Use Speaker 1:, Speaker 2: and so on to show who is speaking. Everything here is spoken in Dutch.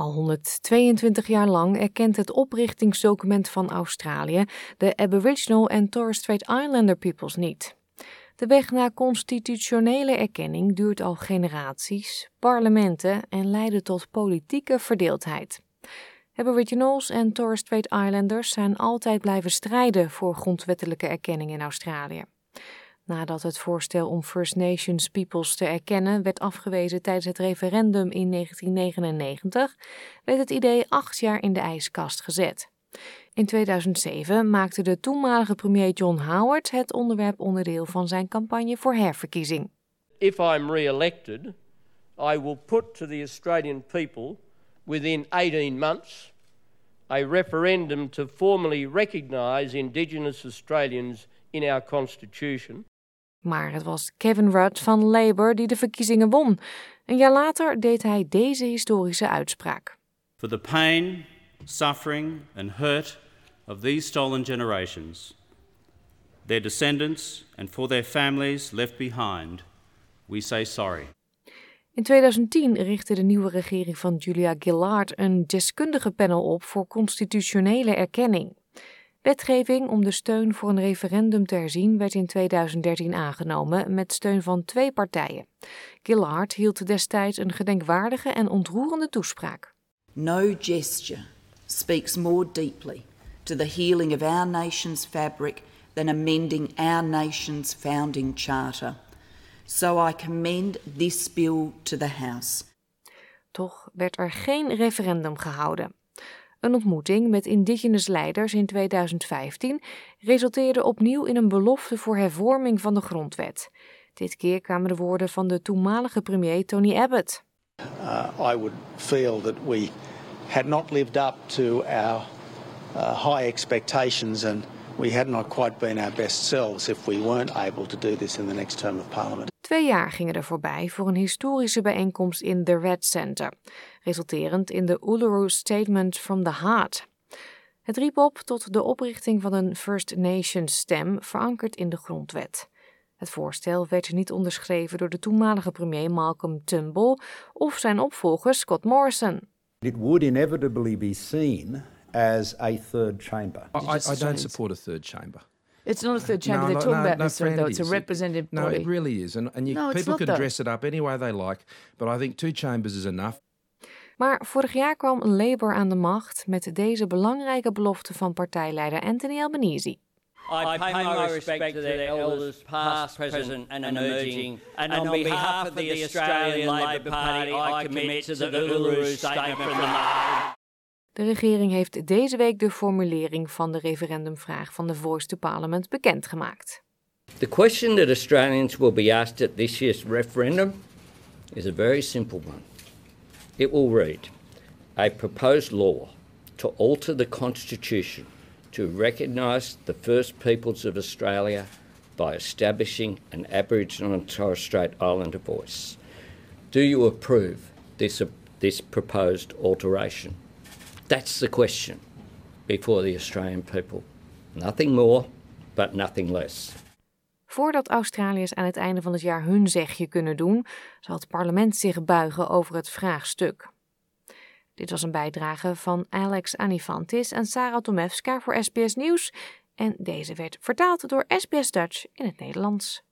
Speaker 1: Al 122 jaar lang erkent het oprichtingsdocument van Australië de Aboriginal en Torres Strait Islander peoples niet. De weg naar constitutionele erkenning duurt al generaties, parlementen en leidde tot politieke verdeeldheid. Aboriginals en Torres Strait Islanders zijn altijd blijven strijden voor grondwettelijke erkenning in Australië. Nadat het voorstel om First Nations peoples te erkennen werd afgewezen tijdens het referendum in 1999, werd het idee acht jaar in de ijskast gezet. In 2007 maakte de toenmalige premier John Howard het onderwerp onderdeel van zijn campagne voor herverkiezing.
Speaker 2: If I'm re-elected, I will put to the Australian people within 18 months a referendum to formally recognise Indigenous Australians in our constitution.
Speaker 1: Maar het was Kevin Rudd van Labour die de verkiezingen won. Een jaar later deed hij deze historische uitspraak.
Speaker 3: For the pain, suffering and hurt of these stolen generations, their descendants and for their families left behind, we say sorry.
Speaker 1: In 2010 richtte de nieuwe regering van Julia Gillard een deskundige panel op voor constitutionele erkenning. Wetgeving om de steun voor een referendum te herzien werd in 2013 aangenomen met steun van twee partijen. Gillard hield destijds een gedenkwaardige en ontroerende toespraak.
Speaker 4: No gesture speaks more deeply to the healing of our nation's fabric than amending our nation's founding charter. So I commend this bill to the House.
Speaker 1: Toch werd er geen referendum gehouden. Een ontmoeting met indigenous leiders in 2015 resulteerde opnieuw in een belofte voor hervorming van de grondwet. Dit keer kwamen de woorden van de toenmalige premier Tony Abbott.
Speaker 5: Uh, I would feel that we had not lived up to our uh, high expectations and we had not quite been our best selves if we weren't able to do this in the next term of parliament.
Speaker 1: Twee jaar gingen er voorbij voor een historische bijeenkomst in The Red Center, resulterend in de Uluru Statement from the Heart. Het riep op tot de oprichting van een First Nations stem verankerd in de grondwet. Het voorstel werd niet onderschreven door de toenmalige premier Malcolm Turnbull of zijn opvolger Scott Morrison.
Speaker 6: It would inevitably be seen as a third chamber.
Speaker 7: I, don't support a third chamber.
Speaker 8: It's not a third chamber.
Speaker 7: No,
Speaker 8: They're
Speaker 7: no,
Speaker 8: talking
Speaker 7: no,
Speaker 8: about
Speaker 7: no,
Speaker 8: this,
Speaker 7: friend,
Speaker 8: though. It's a
Speaker 7: is.
Speaker 8: representative
Speaker 7: No,
Speaker 8: body.
Speaker 7: it really is. And, and you,
Speaker 8: No,
Speaker 7: people
Speaker 8: not,
Speaker 7: can
Speaker 8: though.
Speaker 7: dress it up any way they like, but I think two chambers is enough.
Speaker 1: Maar vorig jaar kwam Labour aan de macht met deze belangrijke belofte van partijleider Anthony Albanese.
Speaker 2: I pay my respect to their elders, past, present and emerging, and on behalf of the Australian Labor Party, I commit to the Uluru Statement from the Heart.
Speaker 1: De regering heeft deze week de formulering van de referendumvraag van de Voice to Parliament bekendgemaakt.
Speaker 9: The question that Australians will be asked at this year's referendum is a very simple one. It will read A proposed law to alter the Constitution to recognise the First Peoples of Australia by establishing an Aboriginal and Torres Strait Islander voice. Do you approve this, this proposed alteration? That's the question before the Australian people. Nothing more, but nothing less.
Speaker 1: Voordat Australiërs aan het einde van het jaar hun zegje kunnen doen, zal het parlement zich buigen over het vraagstuk. Dit was een bijdrage van Alex Anifantis en Sarah Tomewska voor SBS Nieuws. En deze werd vertaald door SBS Dutch in het Nederlands.